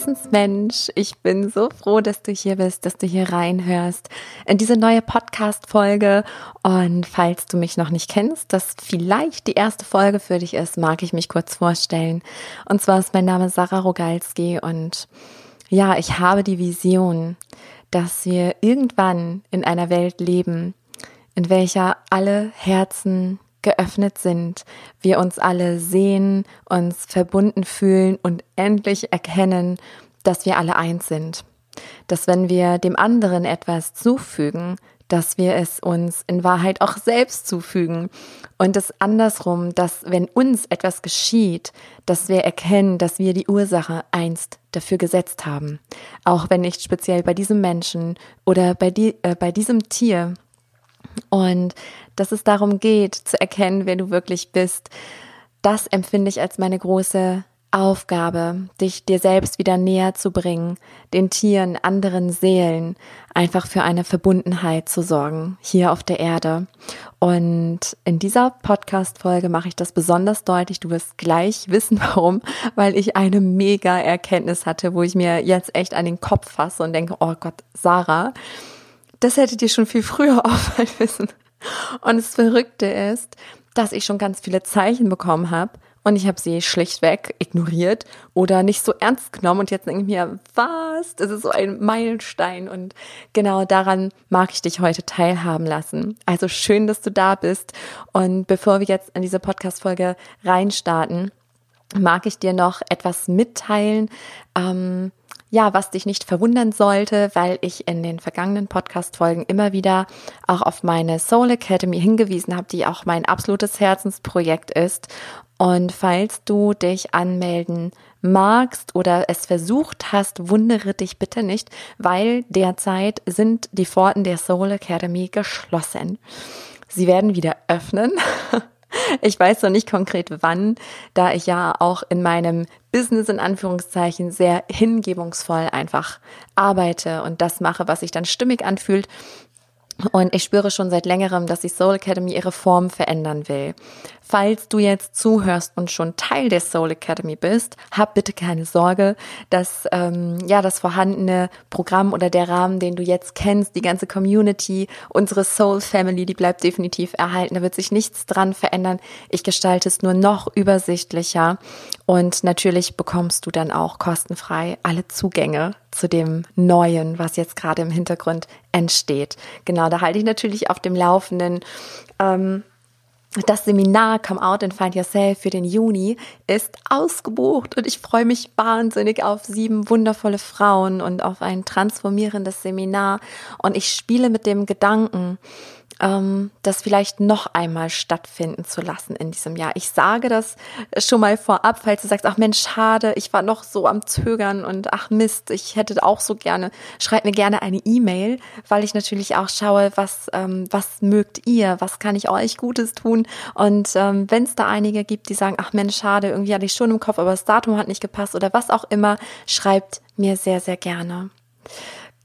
Herzensmensch. Ich bin so froh, dass du hier bist, dass du hier reinhörst in diese neue Podcast-Folge. Und falls du mich noch nicht kennst, das vielleicht die erste Folge für dich ist, mag ich mich kurz vorstellen. Und zwar ist mein Name Sarah Rogalski und ja, ich habe die Vision, dass wir irgendwann in einer Welt leben, in welcher alle Herzen geöffnet sind, wir uns alle sehen, uns verbunden fühlen und endlich erkennen, dass wir alle eins sind. Dass wenn wir dem anderen etwas zufügen, dass wir es uns in Wahrheit auch selbst zufügen. Und das andersrum, dass wenn uns etwas geschieht, dass wir erkennen, dass wir die Ursache einst dafür gesetzt haben. Auch wenn nicht speziell bei diesem Menschen oder bei, die, äh, bei diesem Tier und dass es darum geht, zu erkennen, wer du wirklich bist, das empfinde ich als meine große Aufgabe, dich dir selbst wieder näher zu bringen, den Tieren, anderen Seelen, einfach für eine Verbundenheit zu sorgen, hier auf der Erde. Und in dieser Podcast-Folge mache ich das besonders deutlich. Du wirst gleich wissen, warum, weil ich eine mega Erkenntnis hatte, wo ich mir jetzt echt an den Kopf fasse und denke, oh Gott, Sarah, das hättet ihr schon viel früher auffallen müssen. Und das Verrückte ist, dass ich schon ganz viele Zeichen bekommen habe und ich habe sie schlichtweg ignoriert oder nicht so ernst genommen und jetzt denke ich mir, was? Das ist so ein Meilenstein und genau daran mag ich dich heute teilhaben lassen. Also schön, dass du da bist und bevor wir jetzt in diese Podcast-Folge reinstarten, mag ich dir noch etwas mitteilen. Ähm, ja, was dich nicht verwundern sollte, weil ich in den vergangenen Podcast-Folgen immer wieder auch auf meine Soul Academy hingewiesen habe, die auch mein absolutes Herzensprojekt ist. Und falls du dich anmelden magst oder es versucht hast, wundere dich bitte nicht, weil derzeit sind die Pforten der Soul Academy geschlossen. Sie werden wieder öffnen. Ich weiß noch nicht konkret wann, da ich ja auch in meinem Business in Anführungszeichen sehr hingebungsvoll einfach arbeite und das mache, was sich dann stimmig anfühlt. Und ich spüre schon seit längerem, dass die Soul Academy ihre Form verändern will. Falls du jetzt zuhörst und schon Teil der Soul Academy bist, hab bitte keine Sorge, dass ähm, ja das vorhandene Programm oder der Rahmen, den du jetzt kennst, die ganze Community, unsere Soul Family, die bleibt definitiv erhalten. Da wird sich nichts dran verändern. Ich gestalte es nur noch übersichtlicher und natürlich bekommst du dann auch kostenfrei alle Zugänge zu dem Neuen, was jetzt gerade im Hintergrund entsteht. Genau, da halte ich natürlich auf dem Laufenden. Ähm, das Seminar Come Out and Find Yourself für den Juni ist ausgebucht und ich freue mich wahnsinnig auf sieben wundervolle Frauen und auf ein transformierendes Seminar. Und ich spiele mit dem Gedanken, ähm, das vielleicht noch einmal stattfinden zu lassen in diesem Jahr. Ich sage das schon mal vorab, falls du sagst, ach Mensch, schade, ich war noch so am Zögern und ach Mist, ich hätte auch so gerne, schreib mir gerne eine E-Mail, weil ich natürlich auch schaue, was, ähm, was mögt ihr, was kann ich euch Gutes tun und ähm, wenn es da einige gibt, die sagen, ach Mensch, schade, irgendwie hatte ich schon im Kopf, aber das Datum hat nicht gepasst oder was auch immer, schreibt mir sehr, sehr gerne.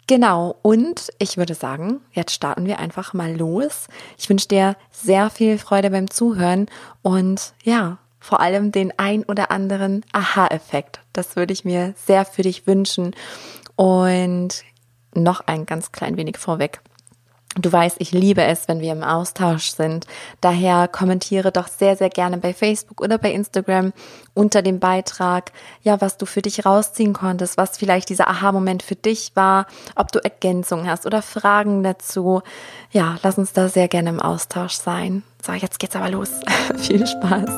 Genau, und ich würde sagen, jetzt starten wir einfach mal los. Ich wünsche dir sehr viel Freude beim Zuhören und ja, vor allem den ein oder anderen Aha-Effekt. Das würde ich mir sehr für dich wünschen. Und noch ein ganz klein wenig vorweg. Du weißt, ich liebe es, wenn wir im Austausch sind. Daher kommentiere doch sehr, sehr gerne bei Facebook oder bei Instagram unter dem Beitrag, ja, was du für dich rausziehen konntest, was vielleicht dieser Aha-Moment für dich war, ob du Ergänzungen hast oder Fragen dazu. Ja, lass uns da sehr gerne im Austausch sein. So, jetzt geht's aber los. Viel Spaß.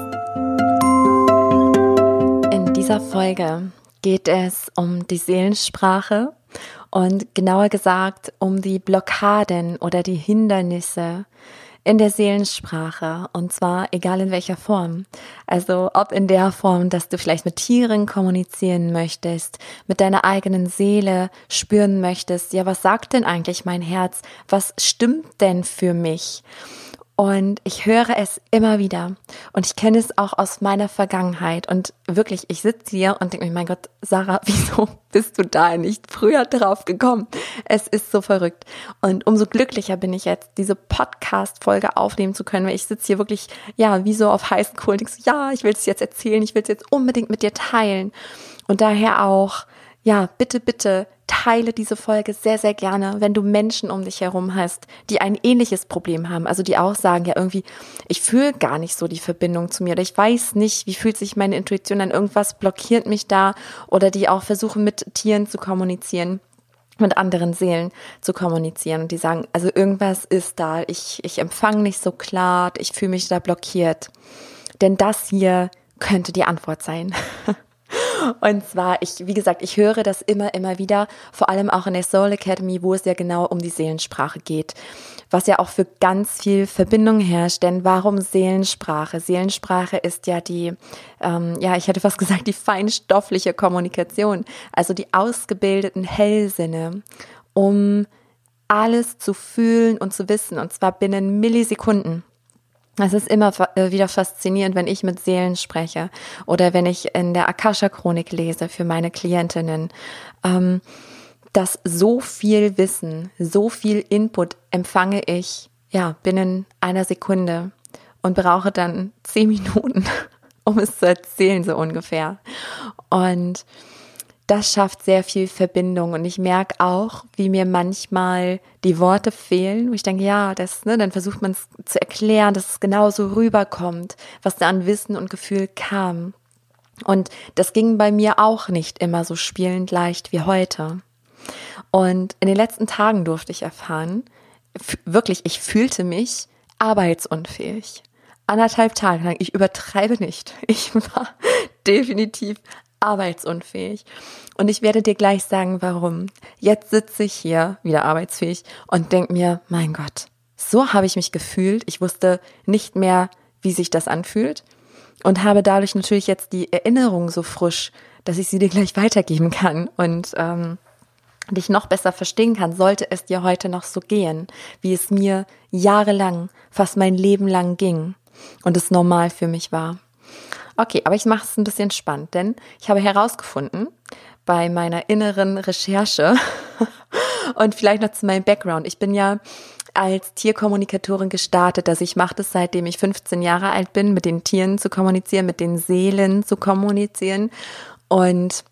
In dieser Folge geht es um die Seelensprache und genauer gesagt um die Blockaden oder die Hindernisse in der Seelensprache und zwar egal in welcher Form. Also ob in der Form, dass du vielleicht mit Tieren kommunizieren möchtest, mit deiner eigenen Seele spüren möchtest, ja, was sagt denn eigentlich mein Herz? Was stimmt denn für mich? Und ich höre es immer wieder. Und ich kenne es auch aus meiner Vergangenheit. Und wirklich, ich sitze hier und denke mir, mein Gott, Sarah, wieso bist du da nicht früher drauf gekommen? Es ist so verrückt. Und umso glücklicher bin ich jetzt, diese Podcast-Folge aufnehmen zu können, weil ich sitze hier wirklich, ja, wie so auf heißen Kohlen. Ich so, ja, ich will es jetzt erzählen, ich will es jetzt unbedingt mit dir teilen. Und daher auch, ja, bitte, bitte teile diese Folge sehr, sehr gerne, wenn du Menschen um dich herum hast, die ein ähnliches Problem haben. Also die auch sagen, ja, irgendwie, ich fühle gar nicht so die Verbindung zu mir oder ich weiß nicht, wie fühlt sich meine Intuition an, irgendwas blockiert mich da oder die auch versuchen mit Tieren zu kommunizieren mit anderen Seelen zu kommunizieren und die sagen, also irgendwas ist da, ich, ich empfange nicht so klar, ich fühle mich da blockiert. Denn das hier könnte die Antwort sein. Und zwar, ich, wie gesagt, ich höre das immer, immer wieder, vor allem auch in der Soul Academy, wo es ja genau um die Seelensprache geht. Was ja auch für ganz viel Verbindung herrscht, denn warum Seelensprache? Seelensprache ist ja die, ähm, ja, ich hätte fast gesagt, die feinstoffliche Kommunikation, also die ausgebildeten Hellsinne, um alles zu fühlen und zu wissen, und zwar binnen Millisekunden. Es ist immer äh, wieder faszinierend, wenn ich mit Seelen spreche oder wenn ich in der Akasha-Chronik lese für meine Klientinnen, ähm, dass so viel Wissen, so viel Input empfange ich, ja, binnen einer Sekunde und brauche dann zehn Minuten, um es zu erzählen, so ungefähr. Und das schafft sehr viel Verbindung und ich merke auch, wie mir manchmal die Worte fehlen, wo ich denke, ja, das, ne, dann versucht man es zu erklären, dass es genauso rüberkommt, was da an Wissen und Gefühl kam. Und das ging bei mir auch nicht immer so spielend leicht wie heute. Und in den letzten Tagen durfte ich erfahren, wirklich, ich fühlte mich arbeitsunfähig. Anderthalb Tage lang, ich übertreibe nicht. Ich war definitiv arbeitsunfähig. Und ich werde dir gleich sagen, warum. Jetzt sitze ich hier wieder arbeitsfähig und denke mir, mein Gott, so habe ich mich gefühlt. Ich wusste nicht mehr, wie sich das anfühlt und habe dadurch natürlich jetzt die Erinnerung so frisch, dass ich sie dir gleich weitergeben kann und ähm, dich noch besser verstehen kann, sollte es dir heute noch so gehen, wie es mir jahrelang, fast mein Leben lang ging und es normal für mich war. Okay, aber ich mache es ein bisschen spannend, denn ich habe herausgefunden bei meiner inneren Recherche und vielleicht noch zu meinem Background. Ich bin ja als Tierkommunikatorin gestartet. Also ich mache das seitdem ich 15 Jahre alt bin, mit den Tieren zu kommunizieren, mit den Seelen zu kommunizieren. Und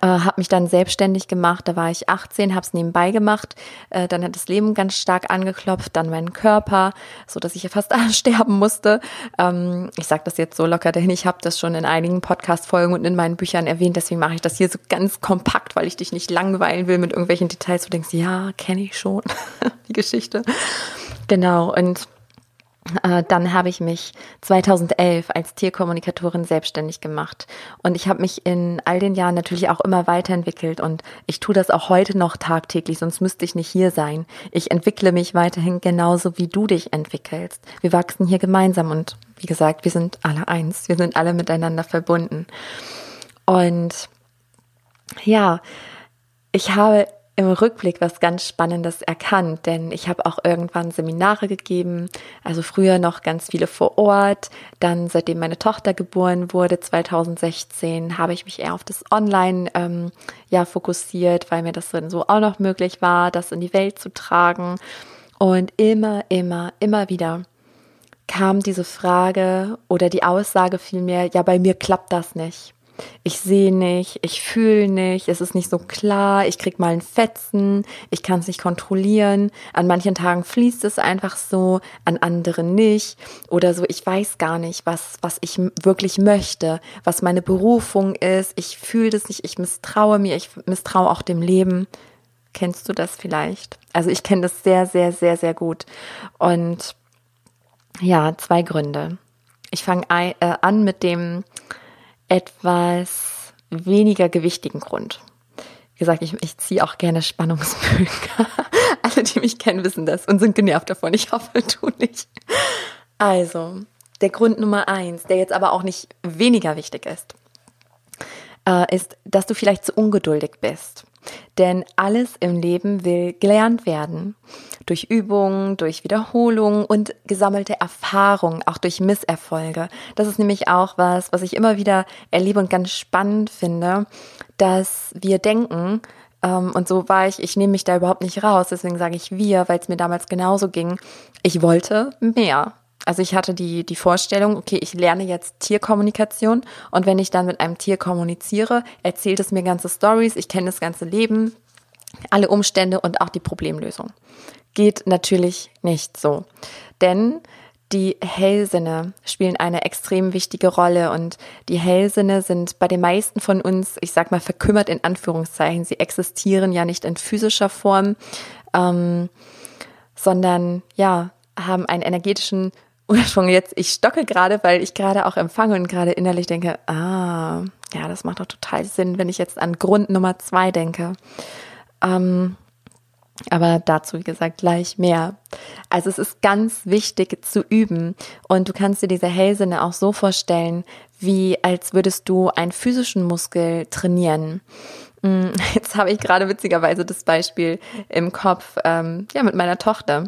äh, habe mich dann selbstständig gemacht. Da war ich 18, habe es nebenbei gemacht. Äh, dann hat das Leben ganz stark angeklopft, dann meinen Körper, so dass ich ja fast sterben musste. Ähm, ich sage das jetzt so locker, denn ich habe das schon in einigen Podcast-Folgen und in meinen Büchern erwähnt. Deswegen mache ich das hier so ganz kompakt, weil ich dich nicht langweilen will mit irgendwelchen Details. Du denkst, ja, kenne ich schon die Geschichte. Genau und dann habe ich mich 2011 als Tierkommunikatorin selbstständig gemacht. Und ich habe mich in all den Jahren natürlich auch immer weiterentwickelt. Und ich tue das auch heute noch tagtäglich, sonst müsste ich nicht hier sein. Ich entwickle mich weiterhin genauso, wie du dich entwickelst. Wir wachsen hier gemeinsam und wie gesagt, wir sind alle eins. Wir sind alle miteinander verbunden. Und ja, ich habe im Rückblick was ganz Spannendes erkannt, denn ich habe auch irgendwann Seminare gegeben, also früher noch ganz viele vor Ort, dann seitdem meine Tochter geboren wurde 2016 habe ich mich eher auf das Online ähm, ja fokussiert, weil mir das dann so auch noch möglich war, das in die Welt zu tragen. Und immer, immer, immer wieder kam diese Frage oder die Aussage vielmehr, ja, bei mir klappt das nicht ich sehe nicht, ich fühle nicht, es ist nicht so klar, ich krieg mal ein Fetzen, ich kann es nicht kontrollieren. An manchen Tagen fließt es einfach so, an anderen nicht. Oder so, ich weiß gar nicht, was, was ich wirklich möchte, was meine Berufung ist. Ich fühle das nicht, ich misstraue mir, ich misstraue auch dem Leben. Kennst du das vielleicht? Also ich kenne das sehr, sehr, sehr, sehr gut. Und ja, zwei Gründe. Ich fange äh, an mit dem, etwas weniger gewichtigen Grund. Wie gesagt, ich, ich ziehe auch gerne Spannungsbögen. Alle, die mich kennen, wissen das und sind genervt davon. Ich hoffe, du nicht. Also, der Grund Nummer eins, der jetzt aber auch nicht weniger wichtig ist, äh, ist, dass du vielleicht zu ungeduldig bist. Denn alles im Leben will gelernt werden. Durch Übungen, durch Wiederholungen und gesammelte Erfahrungen, auch durch Misserfolge. Das ist nämlich auch was, was ich immer wieder erlebe und ganz spannend finde, dass wir denken, ähm, und so war ich, ich nehme mich da überhaupt nicht raus, deswegen sage ich wir, weil es mir damals genauso ging. Ich wollte mehr. Also ich hatte die, die Vorstellung, okay, ich lerne jetzt Tierkommunikation und wenn ich dann mit einem Tier kommuniziere, erzählt es mir ganze Stories, ich kenne das ganze Leben, alle Umstände und auch die Problemlösung. Geht natürlich nicht so. Denn die Hellsinne spielen eine extrem wichtige Rolle und die Hellsinne sind bei den meisten von uns, ich sag mal, verkümmert in Anführungszeichen. Sie existieren ja nicht in physischer Form, ähm, sondern ja, haben einen energetischen Ursprung. Jetzt, ich stocke gerade, weil ich gerade auch empfange und gerade innerlich denke, ah, ja, das macht doch total Sinn, wenn ich jetzt an Grund Nummer zwei denke. Ähm, aber dazu, wie gesagt, gleich mehr. Also es ist ganz wichtig zu üben und du kannst dir diese Hellsinne auch so vorstellen, wie als würdest du einen physischen Muskel trainieren. Mm, jetzt habe ich gerade witzigerweise das Beispiel im Kopf, ähm, ja, mit meiner Tochter.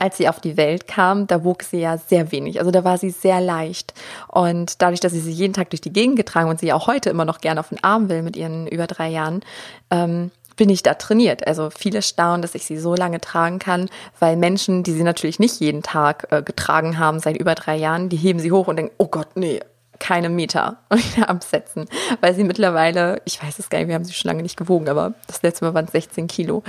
Als sie auf die Welt kam, da wog sie ja sehr wenig. Also da war sie sehr leicht. Und dadurch, dass ich sie jeden Tag durch die Gegend getragen und sie auch heute immer noch gerne auf den Arm will mit ihren über drei Jahren, ähm, bin ich da trainiert. Also viele staunen, dass ich sie so lange tragen kann, weil Menschen, die sie natürlich nicht jeden Tag äh, getragen haben seit über drei Jahren, die heben sie hoch und denken, oh Gott, nee, keine Meter und wieder absetzen, weil sie mittlerweile, ich weiß es gar nicht, wir haben sie schon lange nicht gewogen, aber das letzte Mal waren es 16 Kilo.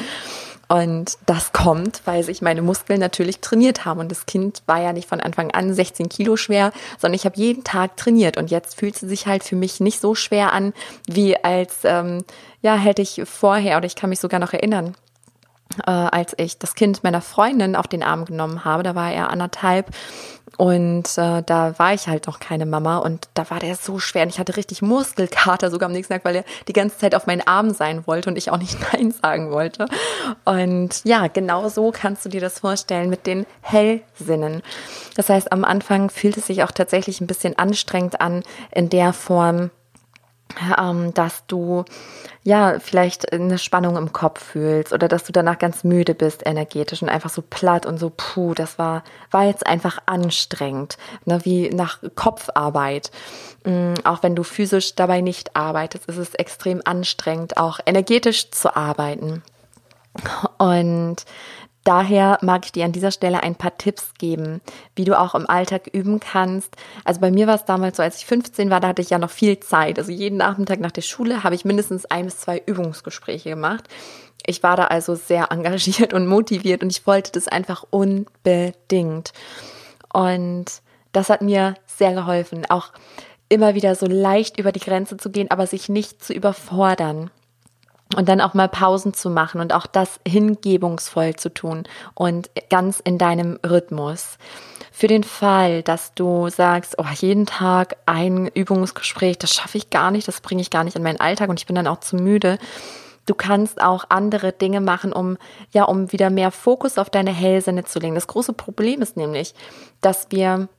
Und das kommt, weil sich meine Muskeln natürlich trainiert haben. Und das Kind war ja nicht von Anfang an 16 Kilo schwer, sondern ich habe jeden Tag trainiert. Und jetzt fühlt sie sich halt für mich nicht so schwer an, wie als, ähm, ja, hätte ich vorher, oder ich kann mich sogar noch erinnern, äh, als ich das Kind meiner Freundin auf den Arm genommen habe, da war er anderthalb und äh, da war ich halt noch keine Mama und da war der so schwer und ich hatte richtig Muskelkater sogar am nächsten Tag, weil er die ganze Zeit auf meinen Arm sein wollte und ich auch nicht Nein sagen wollte. Und ja, genau so kannst du dir das vorstellen mit den Hellsinnen. Das heißt, am Anfang fühlt es sich auch tatsächlich ein bisschen anstrengend an in der Form, ähm, dass du ja vielleicht eine Spannung im Kopf fühlst oder dass du danach ganz müde bist energetisch und einfach so platt und so puh, das war war jetzt einfach anstrengend, ne, wie nach Kopfarbeit. Mhm, auch wenn du physisch dabei nicht arbeitest, ist es extrem anstrengend, auch energetisch zu arbeiten. Und Daher mag ich dir an dieser Stelle ein paar Tipps geben, wie du auch im Alltag üben kannst. Also bei mir war es damals so, als ich 15 war, da hatte ich ja noch viel Zeit. Also jeden Nachmittag nach der Schule habe ich mindestens ein bis zwei Übungsgespräche gemacht. Ich war da also sehr engagiert und motiviert und ich wollte das einfach unbedingt. Und das hat mir sehr geholfen, auch immer wieder so leicht über die Grenze zu gehen, aber sich nicht zu überfordern und dann auch mal Pausen zu machen und auch das hingebungsvoll zu tun und ganz in deinem Rhythmus. Für den Fall, dass du sagst, oh, jeden Tag ein Übungsgespräch, das schaffe ich gar nicht, das bringe ich gar nicht in meinen Alltag und ich bin dann auch zu müde. Du kannst auch andere Dinge machen, um, ja, um wieder mehr Fokus auf deine Hellsinne zu legen. Das große Problem ist nämlich, dass wir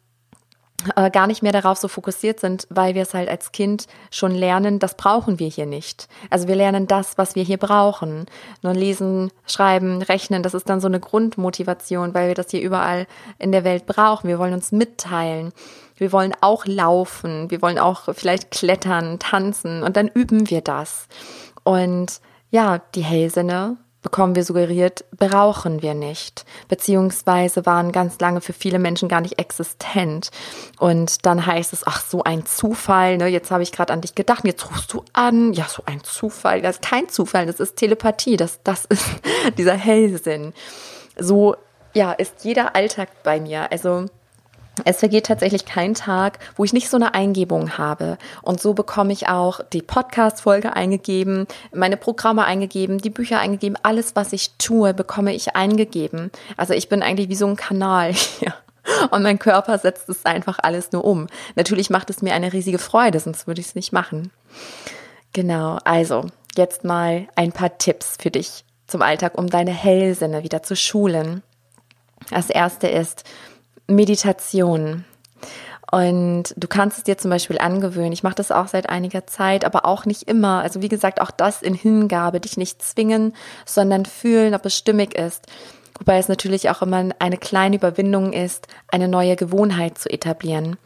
äh, gar nicht mehr darauf so fokussiert sind, weil wir es halt als Kind schon lernen, das brauchen wir hier nicht. Also wir lernen das, was wir hier brauchen. Nur lesen, schreiben, rechnen, das ist dann so eine Grundmotivation, weil wir das hier überall in der Welt brauchen. Wir wollen uns mitteilen. Wir wollen auch laufen. Wir wollen auch vielleicht klettern, tanzen und dann üben wir das. Und ja, die Hellsinne bekommen wir suggeriert, brauchen wir nicht, beziehungsweise waren ganz lange für viele Menschen gar nicht existent. Und dann heißt es, ach, so ein Zufall, ne? jetzt habe ich gerade an dich gedacht, jetzt rufst du an, ja, so ein Zufall, das ist kein Zufall, das ist Telepathie, das, das ist dieser Hellsinn. So, ja, ist jeder Alltag bei mir. Also, es vergeht tatsächlich kein Tag, wo ich nicht so eine Eingebung habe. Und so bekomme ich auch die Podcast-Folge eingegeben, meine Programme eingegeben, die Bücher eingegeben. Alles, was ich tue, bekomme ich eingegeben. Also ich bin eigentlich wie so ein Kanal hier. Und mein Körper setzt es einfach alles nur um. Natürlich macht es mir eine riesige Freude, sonst würde ich es nicht machen. Genau, also jetzt mal ein paar Tipps für dich zum Alltag, um deine Hellsinne wieder zu schulen. Das erste ist, Meditation. Und du kannst es dir zum Beispiel angewöhnen. Ich mache das auch seit einiger Zeit, aber auch nicht immer. Also wie gesagt, auch das in Hingabe, dich nicht zwingen, sondern fühlen, ob es stimmig ist. Wobei es natürlich auch immer eine kleine Überwindung ist, eine neue Gewohnheit zu etablieren.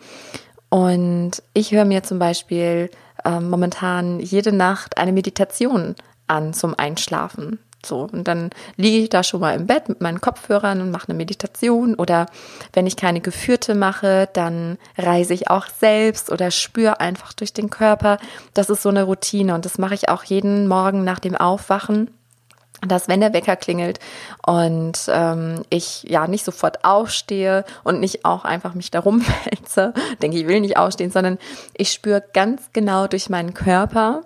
Und ich höre mir zum Beispiel äh, momentan jede Nacht eine Meditation an zum Einschlafen. So, und dann liege ich da schon mal im Bett mit meinen Kopfhörern und mache eine Meditation. Oder wenn ich keine geführte mache, dann reise ich auch selbst oder spüre einfach durch den Körper. Das ist so eine Routine und das mache ich auch jeden Morgen nach dem Aufwachen dass wenn der Wecker klingelt und ähm, ich ja nicht sofort aufstehe und nicht auch einfach mich darum wälze, denke ich will nicht aufstehen, sondern ich spüre ganz genau durch meinen Körper,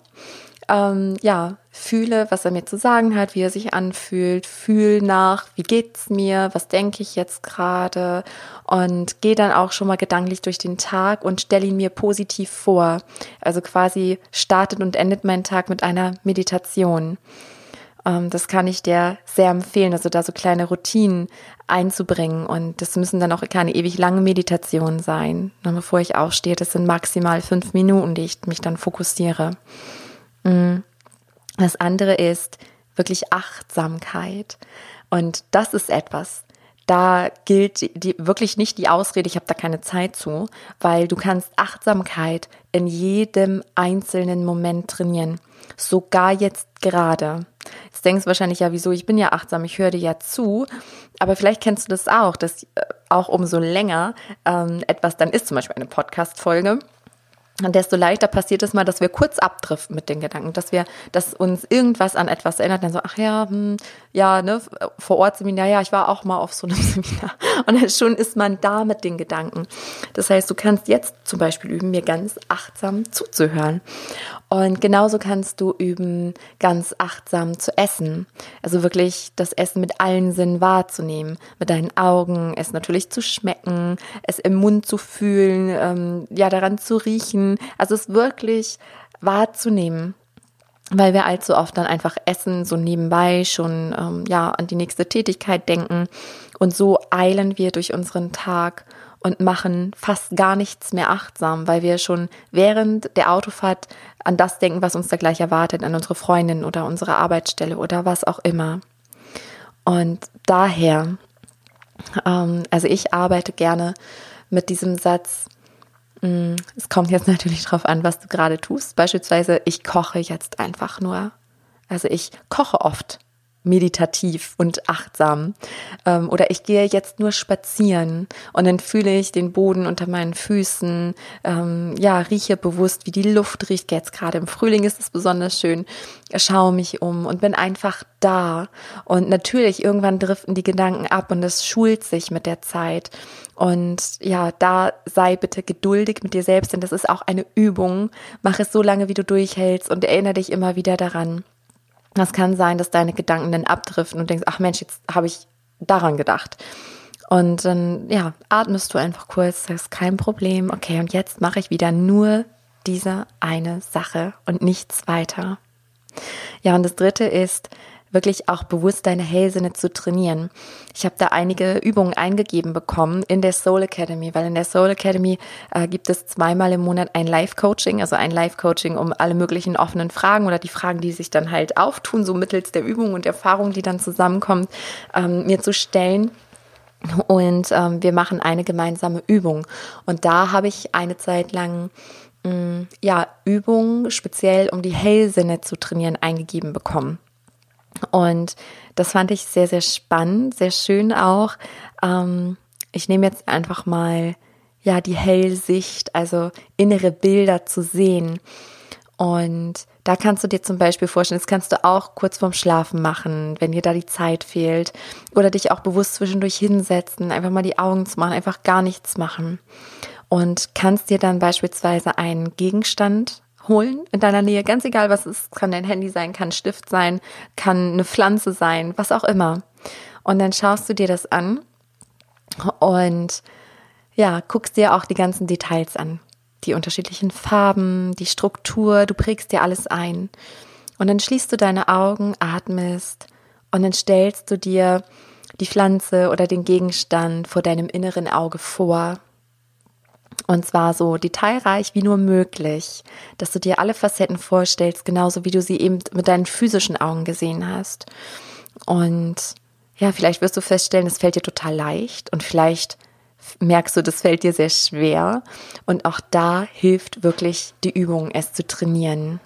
ähm, ja, fühle, was er mir zu sagen hat, wie er sich anfühlt, fühl nach, wie geht's mir, was denke ich jetzt gerade und gehe dann auch schon mal gedanklich durch den Tag und stelle ihn mir positiv vor. Also quasi startet und endet mein Tag mit einer Meditation. Ähm, das kann ich dir sehr empfehlen, also da so kleine Routinen einzubringen. Und das müssen dann auch keine ewig langen Meditationen sein. Nur bevor ich aufstehe, das sind maximal fünf Minuten, die ich mich dann fokussiere. Mm. Das andere ist wirklich Achtsamkeit. Und das ist etwas, da gilt die, wirklich nicht die Ausrede, ich habe da keine Zeit zu, weil du kannst Achtsamkeit in jedem einzelnen Moment trainieren. Sogar jetzt gerade. Jetzt denkst du wahrscheinlich, ja, wieso? Ich bin ja achtsam, ich höre dir ja zu. Aber vielleicht kennst du das auch, dass äh, auch umso länger ähm, etwas dann ist, zum Beispiel eine Podcast-Folge, und desto leichter passiert es mal, dass wir kurz abdriften mit den Gedanken, dass wir, dass uns irgendwas an etwas erinnert, dann so, ach ja, hm, ja, ne, vor Ort Seminar, ja, ich war auch mal auf so einem Seminar. Und dann schon ist man da mit den Gedanken. Das heißt, du kannst jetzt zum Beispiel üben, mir ganz achtsam zuzuhören. Und genauso kannst du üben, ganz achtsam zu essen. Also wirklich das Essen mit allen Sinnen wahrzunehmen. Mit deinen Augen, es natürlich zu schmecken, es im Mund zu fühlen, ähm, ja, daran zu riechen. Also es wirklich wahrzunehmen weil wir allzu oft dann einfach essen, so nebenbei schon ähm, ja an die nächste Tätigkeit denken und so eilen wir durch unseren Tag und machen fast gar nichts mehr achtsam, weil wir schon während der Autofahrt an das denken, was uns da gleich erwartet, an unsere Freundin oder unsere Arbeitsstelle oder was auch immer. Und daher, ähm, also ich arbeite gerne mit diesem Satz, es kommt jetzt natürlich darauf an, was du gerade tust. Beispielsweise, ich koche jetzt einfach nur. Also ich koche oft meditativ und achtsam. Ähm, oder ich gehe jetzt nur spazieren und dann fühle ich den Boden unter meinen Füßen, ähm, ja, rieche bewusst, wie die Luft riecht. Jetzt gerade im Frühling ist es besonders schön. Schaue mich um und bin einfach da. Und natürlich, irgendwann driften die Gedanken ab und es schult sich mit der Zeit. Und ja, da sei bitte geduldig mit dir selbst, denn das ist auch eine Übung. Mach es so lange, wie du durchhältst und erinnere dich immer wieder daran. Das kann sein, dass deine Gedanken dann abdriften und denkst, ach Mensch, jetzt habe ich daran gedacht. Und dann, ja, atmest du einfach kurz, sagst kein Problem. Okay, und jetzt mache ich wieder nur diese eine Sache und nichts weiter. Ja, und das dritte ist, wirklich auch bewusst deine Hellsinne zu trainieren. Ich habe da einige Übungen eingegeben bekommen in der Soul Academy, weil in der Soul Academy äh, gibt es zweimal im Monat ein Live-Coaching, also ein Live-Coaching, um alle möglichen offenen Fragen oder die Fragen, die sich dann halt auftun, so mittels der Übung und Erfahrung, die dann zusammenkommt, ähm, mir zu stellen. Und ähm, wir machen eine gemeinsame Übung. Und da habe ich eine Zeit lang mm, ja, Übungen speziell um die Hellsinne zu trainieren eingegeben bekommen. Und das fand ich sehr, sehr spannend, sehr schön auch. Ähm, ich nehme jetzt einfach mal ja die Hellsicht, also innere Bilder zu sehen. Und da kannst du dir zum Beispiel vorstellen, das kannst du auch kurz vorm Schlafen machen, wenn dir da die Zeit fehlt. Oder dich auch bewusst zwischendurch hinsetzen, einfach mal die Augen zu machen, einfach gar nichts machen. Und kannst dir dann beispielsweise einen Gegenstand holen in deiner Nähe, ganz egal was es ist, kann dein Handy sein, kann Stift sein, kann eine Pflanze sein, was auch immer. Und dann schaust du dir das an und ja, guckst dir auch die ganzen Details an. Die unterschiedlichen Farben, die Struktur, du prägst dir alles ein. Und dann schließt du deine Augen, atmest und dann stellst du dir die Pflanze oder den Gegenstand vor deinem inneren Auge vor und zwar so detailreich wie nur möglich, dass du dir alle Facetten vorstellst, genauso wie du sie eben mit deinen physischen Augen gesehen hast. Und ja, vielleicht wirst du feststellen, es fällt dir total leicht und vielleicht merkst du, das fällt dir sehr schwer. Und auch da hilft wirklich die Übung, es zu trainieren.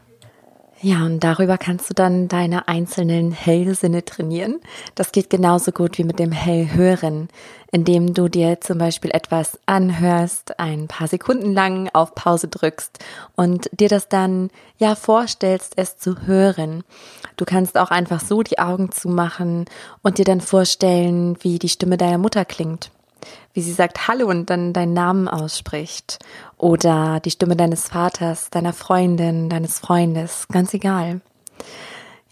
Ja, und darüber kannst du dann deine einzelnen Hellsinne trainieren. Das geht genauso gut wie mit dem Hellhören, indem du dir zum Beispiel etwas anhörst, ein paar Sekunden lang auf Pause drückst und dir das dann ja vorstellst, es zu hören. Du kannst auch einfach so die Augen zumachen und dir dann vorstellen, wie die Stimme deiner Mutter klingt wie sie sagt Hallo und dann deinen Namen ausspricht. Oder die Stimme deines Vaters, deiner Freundin, deines Freundes, ganz egal.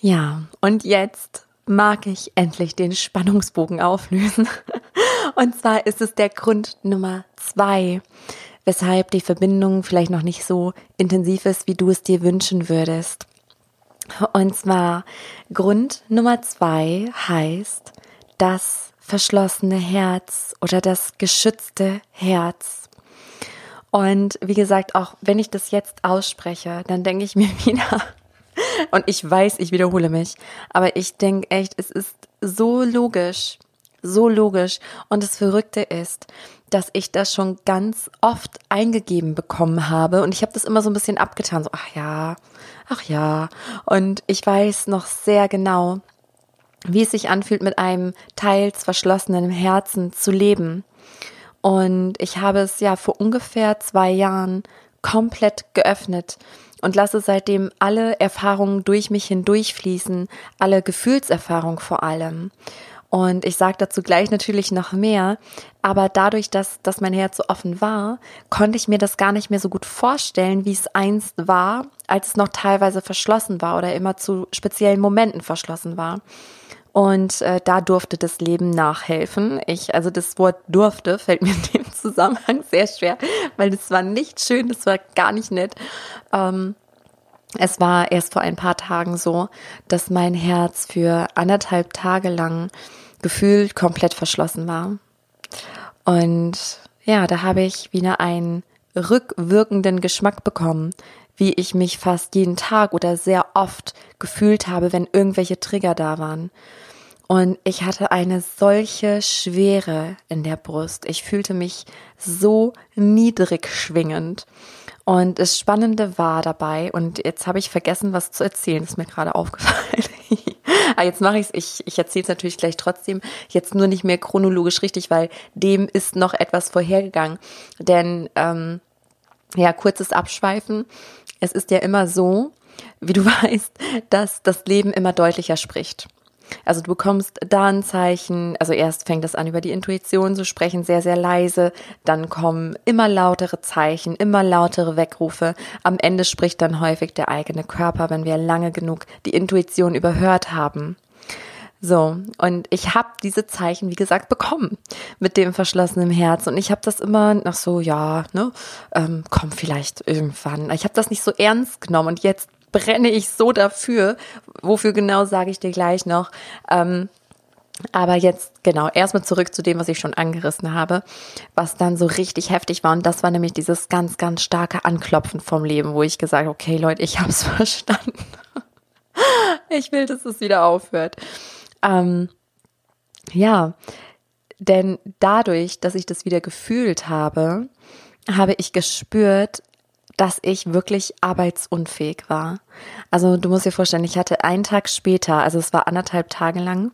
Ja, und jetzt mag ich endlich den Spannungsbogen auflösen. Und zwar ist es der Grund Nummer zwei, weshalb die Verbindung vielleicht noch nicht so intensiv ist, wie du es dir wünschen würdest. Und zwar Grund Nummer zwei heißt, dass verschlossene Herz oder das geschützte Herz. Und wie gesagt, auch wenn ich das jetzt ausspreche, dann denke ich mir wieder, und ich weiß, ich wiederhole mich, aber ich denke echt, es ist so logisch, so logisch. Und das Verrückte ist, dass ich das schon ganz oft eingegeben bekommen habe und ich habe das immer so ein bisschen abgetan, so ach ja, ach ja. Und ich weiß noch sehr genau, wie es sich anfühlt, mit einem teils verschlossenen Herzen zu leben. Und ich habe es ja vor ungefähr zwei Jahren komplett geöffnet und lasse seitdem alle Erfahrungen durch mich hindurchfließen, alle Gefühlserfahrungen vor allem. Und ich sage dazu gleich natürlich noch mehr, aber dadurch, dass, dass mein Herz so offen war, konnte ich mir das gar nicht mehr so gut vorstellen, wie es einst war, als es noch teilweise verschlossen war oder immer zu speziellen Momenten verschlossen war. Und äh, da durfte das Leben nachhelfen. Ich, also das Wort durfte fällt mir in dem Zusammenhang sehr schwer, weil das war nicht schön, das war gar nicht nett. Ähm, es war erst vor ein paar Tagen so, dass mein Herz für anderthalb Tage lang gefühlt komplett verschlossen war. Und ja, da habe ich wieder einen rückwirkenden Geschmack bekommen, wie ich mich fast jeden Tag oder sehr oft gefühlt habe, wenn irgendwelche Trigger da waren. Und ich hatte eine solche Schwere in der Brust. Ich fühlte mich so niedrig schwingend. Und das Spannende war dabei, und jetzt habe ich vergessen, was zu erzählen, ist mir gerade aufgefallen. ah, jetzt mache ich es, ich, ich erzähle es natürlich gleich trotzdem, jetzt nur nicht mehr chronologisch richtig, weil dem ist noch etwas vorhergegangen. Denn, ähm, ja, kurzes Abschweifen. Es ist ja immer so, wie du weißt, dass das Leben immer deutlicher spricht. Also du bekommst da ein Zeichen, also erst fängt es an, über die Intuition zu sprechen, sehr, sehr leise, dann kommen immer lautere Zeichen, immer lautere Weckrufe. Am Ende spricht dann häufig der eigene Körper, wenn wir lange genug die Intuition überhört haben. So, und ich habe diese Zeichen, wie gesagt, bekommen mit dem verschlossenen Herz. Und ich habe das immer noch so, ja, ne, ähm, komm vielleicht irgendwann. Ich habe das nicht so ernst genommen. Und jetzt brenne ich so dafür. Wofür genau, sage ich dir gleich noch. Ähm, aber jetzt genau, erstmal zurück zu dem, was ich schon angerissen habe, was dann so richtig heftig war. Und das war nämlich dieses ganz, ganz starke Anklopfen vom Leben, wo ich gesagt okay Leute, ich habe es verstanden. ich will, dass es wieder aufhört. Ähm, ja, denn dadurch, dass ich das wieder gefühlt habe, habe ich gespürt, dass ich wirklich arbeitsunfähig war. Also du musst dir vorstellen, ich hatte einen Tag später, also es war anderthalb Tage lang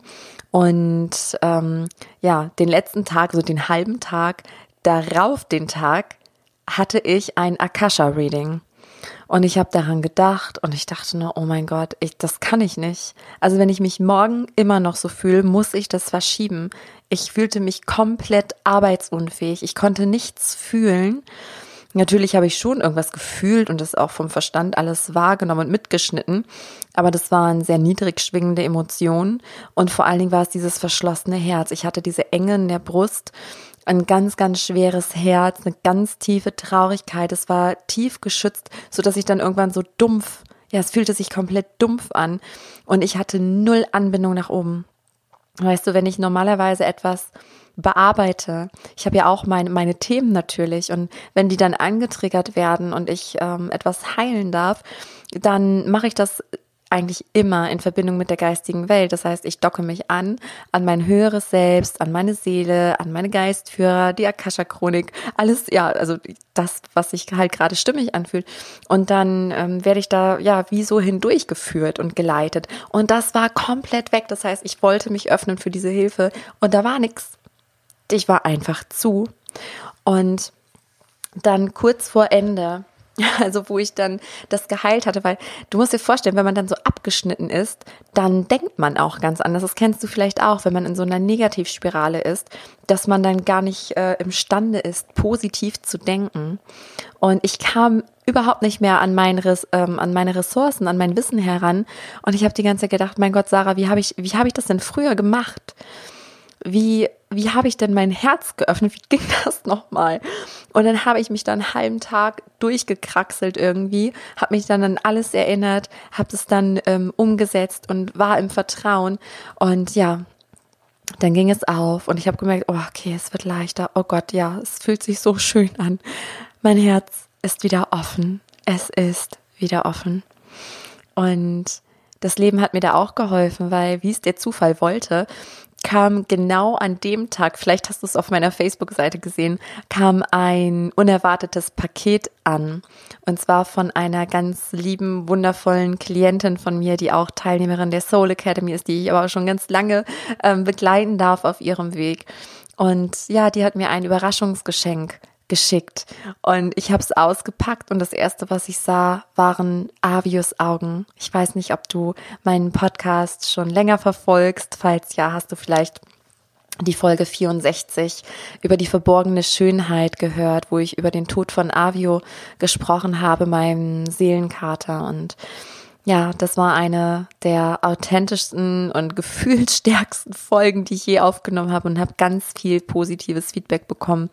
und ähm, ja, den letzten Tag, so den halben Tag, darauf den Tag hatte ich ein Akasha-Reading. Und ich habe daran gedacht und ich dachte nur, oh mein Gott, ich, das kann ich nicht. Also wenn ich mich morgen immer noch so fühle, muss ich das verschieben. Ich fühlte mich komplett arbeitsunfähig. Ich konnte nichts fühlen. Natürlich habe ich schon irgendwas gefühlt und das auch vom Verstand alles wahrgenommen und mitgeschnitten, aber das waren sehr niedrig schwingende Emotionen und vor allen Dingen war es dieses verschlossene Herz. Ich hatte diese Enge in der Brust, ein ganz, ganz schweres Herz, eine ganz tiefe Traurigkeit. Es war tief geschützt, so dass ich dann irgendwann so dumpf, ja, es fühlte sich komplett dumpf an und ich hatte null Anbindung nach oben. Weißt du, wenn ich normalerweise etwas bearbeite. Ich habe ja auch meine, meine Themen natürlich und wenn die dann angetriggert werden und ich ähm, etwas heilen darf, dann mache ich das eigentlich immer in Verbindung mit der geistigen Welt. Das heißt, ich docke mich an, an mein höheres Selbst, an meine Seele, an meine Geistführer, die Akasha-Chronik, alles, ja, also das, was sich halt gerade stimmig anfühlt. Und dann ähm, werde ich da, ja, wie so hindurchgeführt und geleitet. Und das war komplett weg. Das heißt, ich wollte mich öffnen für diese Hilfe und da war nichts. Ich war einfach zu. Und dann kurz vor Ende Also wo ich dann das geheilt hatte, weil du musst dir vorstellen, wenn man dann so abgeschnitten ist, dann denkt man auch ganz anders. Das kennst du vielleicht auch, wenn man in so einer Negativspirale ist, dass man dann gar nicht äh, imstande ist, positiv zu denken. Und ich kam überhaupt nicht mehr an, mein, ähm, an meine Ressourcen, an mein Wissen heran. Und ich habe die ganze Zeit gedacht, mein Gott, Sarah, wie habe ich, wie habe ich das denn früher gemacht? Wie wie habe ich denn mein Herz geöffnet? Wie ging das nochmal? Und dann habe ich mich dann einen halben Tag durchgekraxelt irgendwie, habe mich dann an alles erinnert, habe es dann ähm, umgesetzt und war im Vertrauen. Und ja, dann ging es auf und ich habe gemerkt, oh, okay, es wird leichter. Oh Gott, ja, es fühlt sich so schön an. Mein Herz ist wieder offen. Es ist wieder offen. Und das Leben hat mir da auch geholfen, weil wie es der Zufall wollte, kam genau an dem Tag, vielleicht hast du es auf meiner Facebook-Seite gesehen, kam ein unerwartetes Paket an. Und zwar von einer ganz lieben, wundervollen Klientin von mir, die auch Teilnehmerin der Soul Academy ist, die ich aber schon ganz lange ähm, begleiten darf auf ihrem Weg. Und ja, die hat mir ein Überraschungsgeschenk geschickt. Und ich habe es ausgepackt und das Erste, was ich sah, waren Avius Augen. Ich weiß nicht, ob du meinen Podcast schon länger verfolgst. Falls ja, hast du vielleicht die Folge 64 über die verborgene Schönheit gehört, wo ich über den Tod von Avio gesprochen habe, meinem Seelenkater. Und ja, das war eine der authentischsten und gefühlsstärksten Folgen, die ich je aufgenommen habe und habe ganz viel positives Feedback bekommen.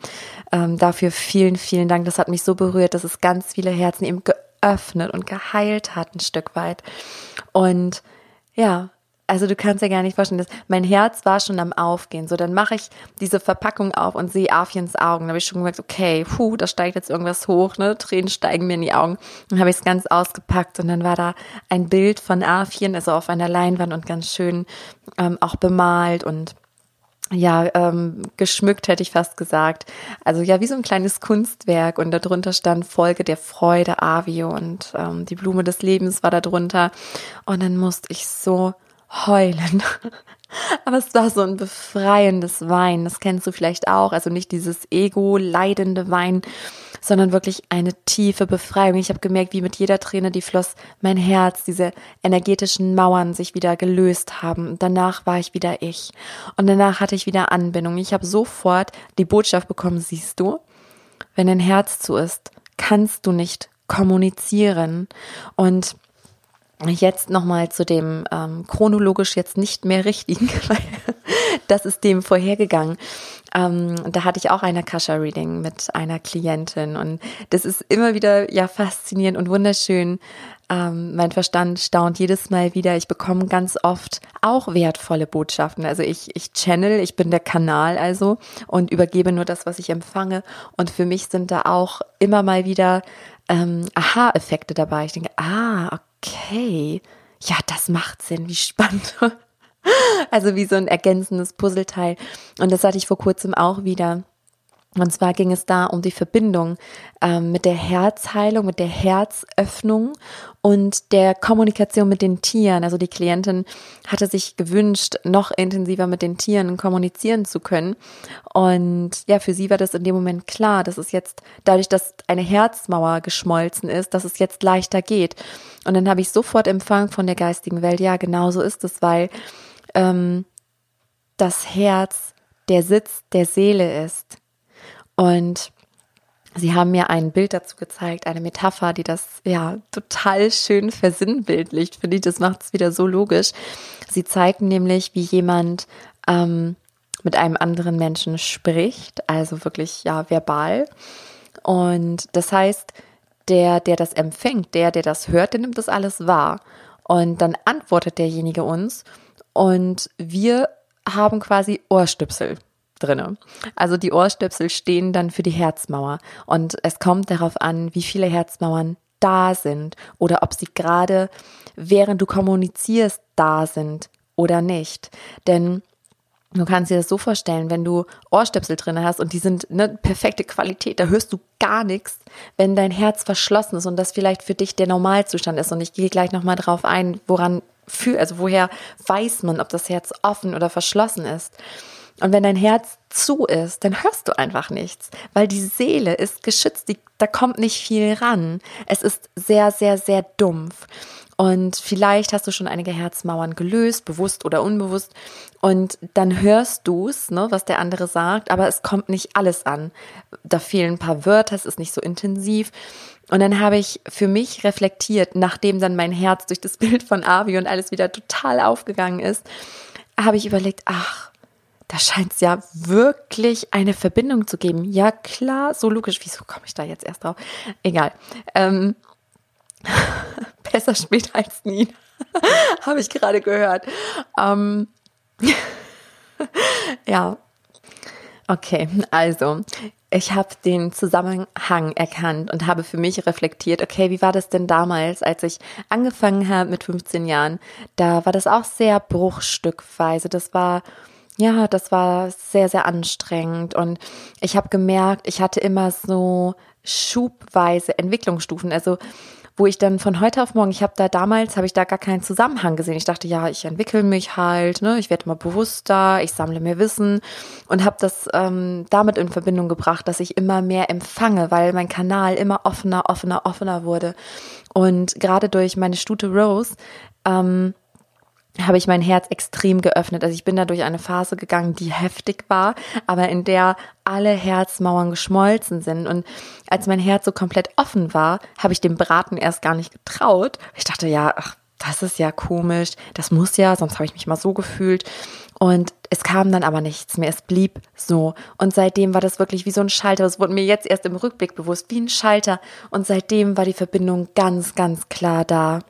Ähm, dafür vielen, vielen Dank. Das hat mich so berührt, dass es ganz viele Herzen eben geöffnet und geheilt hat ein Stück weit. Und ja, also du kannst dir gar nicht vorstellen, dass mein Herz war schon am Aufgehen. So, dann mache ich diese Verpackung auf und sehe Afiens Augen. Da habe ich schon gemerkt, okay, puh, da steigt jetzt irgendwas hoch, ne? Tränen steigen mir in die Augen. Dann habe ich es ganz ausgepackt und dann war da ein Bild von Afien, also auf einer Leinwand und ganz schön ähm, auch bemalt und ja, ähm, geschmückt hätte ich fast gesagt. Also ja, wie so ein kleines Kunstwerk und darunter stand Folge der Freude, Avio und ähm, die Blume des Lebens war da drunter. Und dann musste ich so heulen. Aber es war so ein befreiendes Wein. Das kennst du vielleicht auch. Also nicht dieses ego-leidende Wein, sondern wirklich eine tiefe Befreiung. Ich habe gemerkt, wie mit jeder Träne, die floss, mein Herz, diese energetischen Mauern sich wieder gelöst haben. Und danach war ich wieder ich. Und danach hatte ich wieder Anbindung. Ich habe sofort die Botschaft bekommen, siehst du, wenn dein Herz zu ist, kannst du nicht kommunizieren. Und Jetzt nochmal zu dem ähm, chronologisch jetzt nicht mehr richtigen, weil das ist dem vorhergegangen. Ähm, da hatte ich auch ein Akasha-Reading mit einer Klientin und das ist immer wieder ja faszinierend und wunderschön. Ähm, mein Verstand staunt jedes Mal wieder. Ich bekomme ganz oft auch wertvolle Botschaften. Also ich, ich channel, ich bin der Kanal also und übergebe nur das, was ich empfange. Und für mich sind da auch immer mal wieder ähm, Aha-Effekte dabei. Ich denke, ah, okay okay, ja, das macht Sinn, wie spannend. Also wie so ein ergänzendes Puzzleteil. Und das hatte ich vor kurzem auch wieder. Und zwar ging es da um die Verbindung ähm, mit der Herzheilung, mit der Herzöffnung und der Kommunikation mit den Tieren. Also die Klientin hatte sich gewünscht, noch intensiver mit den Tieren kommunizieren zu können. Und ja, für sie war das in dem Moment klar, dass es jetzt dadurch, dass eine Herzmauer geschmolzen ist, dass es jetzt leichter geht. Und dann habe ich sofort empfangen von der geistigen Welt, ja, genau so ist es, weil ähm, das Herz der Sitz der Seele ist. Und Sie haben mir ein Bild dazu gezeigt, eine Metapher, die das ja total schön versinnbildlicht. Finde ich, das macht es wieder so logisch. Sie zeigten nämlich, wie jemand ähm, mit einem anderen Menschen spricht, also wirklich ja verbal. Und das heißt, der, der das empfängt, der, der das hört, der nimmt das alles wahr. Und dann antwortet derjenige uns und wir haben quasi Ohrstöpsel drinne. Also die Ohrstöpsel stehen dann für die Herzmauer und es kommt darauf an, wie viele Herzmauern da sind oder ob sie gerade während du kommunizierst da sind oder nicht. Denn Du kannst dir das so vorstellen, wenn du Ohrstöpsel drin hast und die sind eine perfekte Qualität, da hörst du gar nichts, wenn dein Herz verschlossen ist und das vielleicht für dich der Normalzustand ist. Und ich gehe gleich nochmal drauf ein, woran für, also woher weiß man, ob das Herz offen oder verschlossen ist. Und wenn dein Herz zu ist, dann hörst du einfach nichts, weil die Seele ist geschützt, die, da kommt nicht viel ran. Es ist sehr, sehr, sehr dumpf. Und vielleicht hast du schon einige Herzmauern gelöst, bewusst oder unbewusst. Und dann hörst du es, ne, was der andere sagt, aber es kommt nicht alles an. Da fehlen ein paar Wörter, es ist nicht so intensiv. Und dann habe ich für mich reflektiert, nachdem dann mein Herz durch das Bild von Avi und alles wieder total aufgegangen ist, habe ich überlegt, ach, da scheint es ja wirklich eine Verbindung zu geben. Ja, klar, so logisch. Wieso komme ich da jetzt erst drauf? Egal. Ähm, besser später als nie. Habe ich gerade gehört. Ähm, ja. Okay, also ich habe den Zusammenhang erkannt und habe für mich reflektiert, okay, wie war das denn damals, als ich angefangen habe mit 15 Jahren? Da war das auch sehr bruchstückweise. Das war ja, das war sehr, sehr anstrengend. Und ich habe gemerkt, ich hatte immer so schubweise Entwicklungsstufen. Also wo ich dann von heute auf morgen, ich habe da damals, habe ich da gar keinen Zusammenhang gesehen. Ich dachte, ja, ich entwickle mich halt, ne, ich werde immer bewusster, ich sammle mehr Wissen und habe das ähm, damit in Verbindung gebracht, dass ich immer mehr empfange, weil mein Kanal immer offener, offener, offener wurde. Und gerade durch meine Stute Rose ähm, habe ich mein Herz extrem geöffnet. Also ich bin da durch eine Phase gegangen, die heftig war, aber in der alle Herzmauern geschmolzen sind. Und als mein Herz so komplett offen war, habe ich dem Braten erst gar nicht getraut. Ich dachte, ja, ach, das ist ja komisch, das muss ja, sonst habe ich mich mal so gefühlt. Und es kam dann aber nichts mehr, es blieb so. Und seitdem war das wirklich wie so ein Schalter. Es wurde mir jetzt erst im Rückblick bewusst, wie ein Schalter. Und seitdem war die Verbindung ganz, ganz klar da.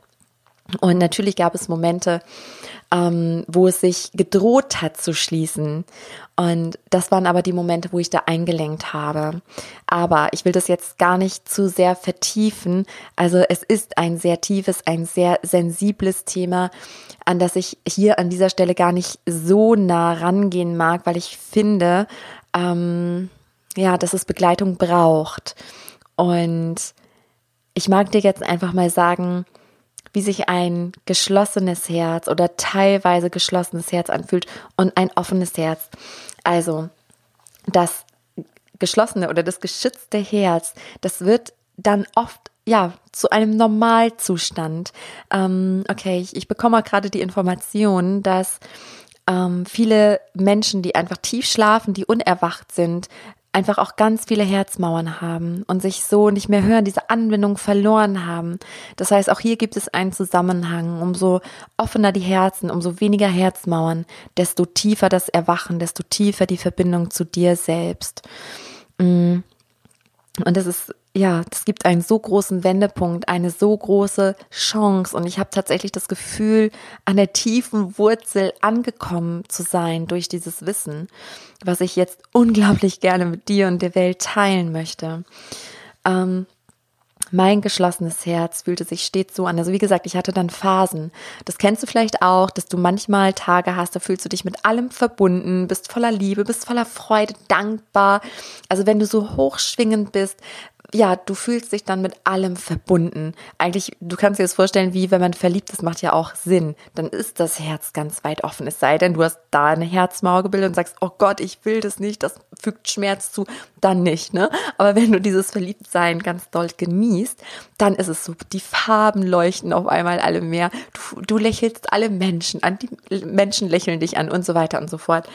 Und natürlich gab es Momente, ähm, wo es sich gedroht hat zu schließen. Und das waren aber die Momente, wo ich da eingelenkt habe. Aber ich will das jetzt gar nicht zu sehr vertiefen. Also es ist ein sehr tiefes, ein sehr sensibles Thema, an das ich hier an dieser Stelle gar nicht so nah rangehen mag, weil ich finde, ähm, ja, dass es Begleitung braucht. Und ich mag dir jetzt einfach mal sagen, wie sich ein geschlossenes Herz oder teilweise geschlossenes Herz anfühlt und ein offenes Herz. Also das geschlossene oder das geschützte Herz, das wird dann oft ja zu einem Normalzustand. Ähm, okay, ich, ich bekomme gerade die Information, dass ähm, viele Menschen, die einfach tief schlafen, die unerwacht sind, einfach auch ganz viele Herzmauern haben und sich so nicht mehr hören, diese Anbindung verloren haben. Das heißt, auch hier gibt es einen Zusammenhang. Umso offener die Herzen, umso weniger Herzmauern, desto tiefer das Erwachen, desto tiefer die Verbindung zu dir selbst. Mm. Und das ist ja, das gibt einen so großen Wendepunkt, eine so große Chance. Und ich habe tatsächlich das Gefühl, an der tiefen Wurzel angekommen zu sein durch dieses Wissen, was ich jetzt unglaublich gerne mit dir und der Welt teilen möchte. Ähm, mein geschlossenes Herz fühlte sich stets so an. Also wie gesagt, ich hatte dann Phasen. Das kennst du vielleicht auch, dass du manchmal Tage hast, da fühlst du dich mit allem verbunden, bist voller Liebe, bist voller Freude, dankbar. Also wenn du so hochschwingend bist, ja, du fühlst dich dann mit allem verbunden. Eigentlich, du kannst dir das vorstellen, wie wenn man verliebt ist, macht ja auch Sinn. Dann ist das Herz ganz weit offen. Es sei denn, du hast da eine Herzmauer gebildet und sagst, oh Gott, ich will das nicht, das fügt Schmerz zu, dann nicht, ne? Aber wenn du dieses Verliebtsein ganz doll genießt, dann ist es so, die Farben leuchten auf einmal alle mehr. Du, du lächelst alle Menschen an, die Menschen lächeln dich an und so weiter und so fort.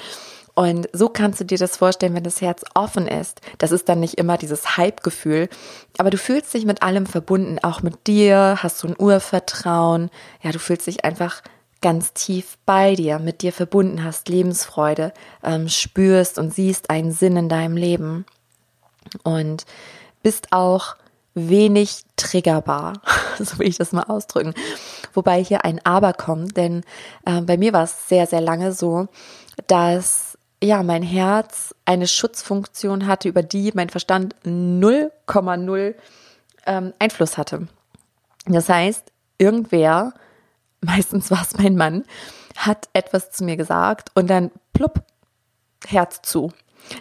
Und so kannst du dir das vorstellen, wenn das Herz offen ist. Das ist dann nicht immer dieses Hype-Gefühl, aber du fühlst dich mit allem verbunden, auch mit dir, hast so ein Urvertrauen. Ja, du fühlst dich einfach ganz tief bei dir, mit dir verbunden hast, Lebensfreude, ähm, spürst und siehst einen Sinn in deinem Leben. Und bist auch wenig triggerbar, so will ich das mal ausdrücken. Wobei hier ein Aber kommt, denn äh, bei mir war es sehr, sehr lange so, dass ja, mein Herz eine Schutzfunktion hatte, über die mein Verstand 0,0 ähm, Einfluss hatte. Das heißt, irgendwer, meistens war es mein Mann, hat etwas zu mir gesagt und dann plupp, Herz zu.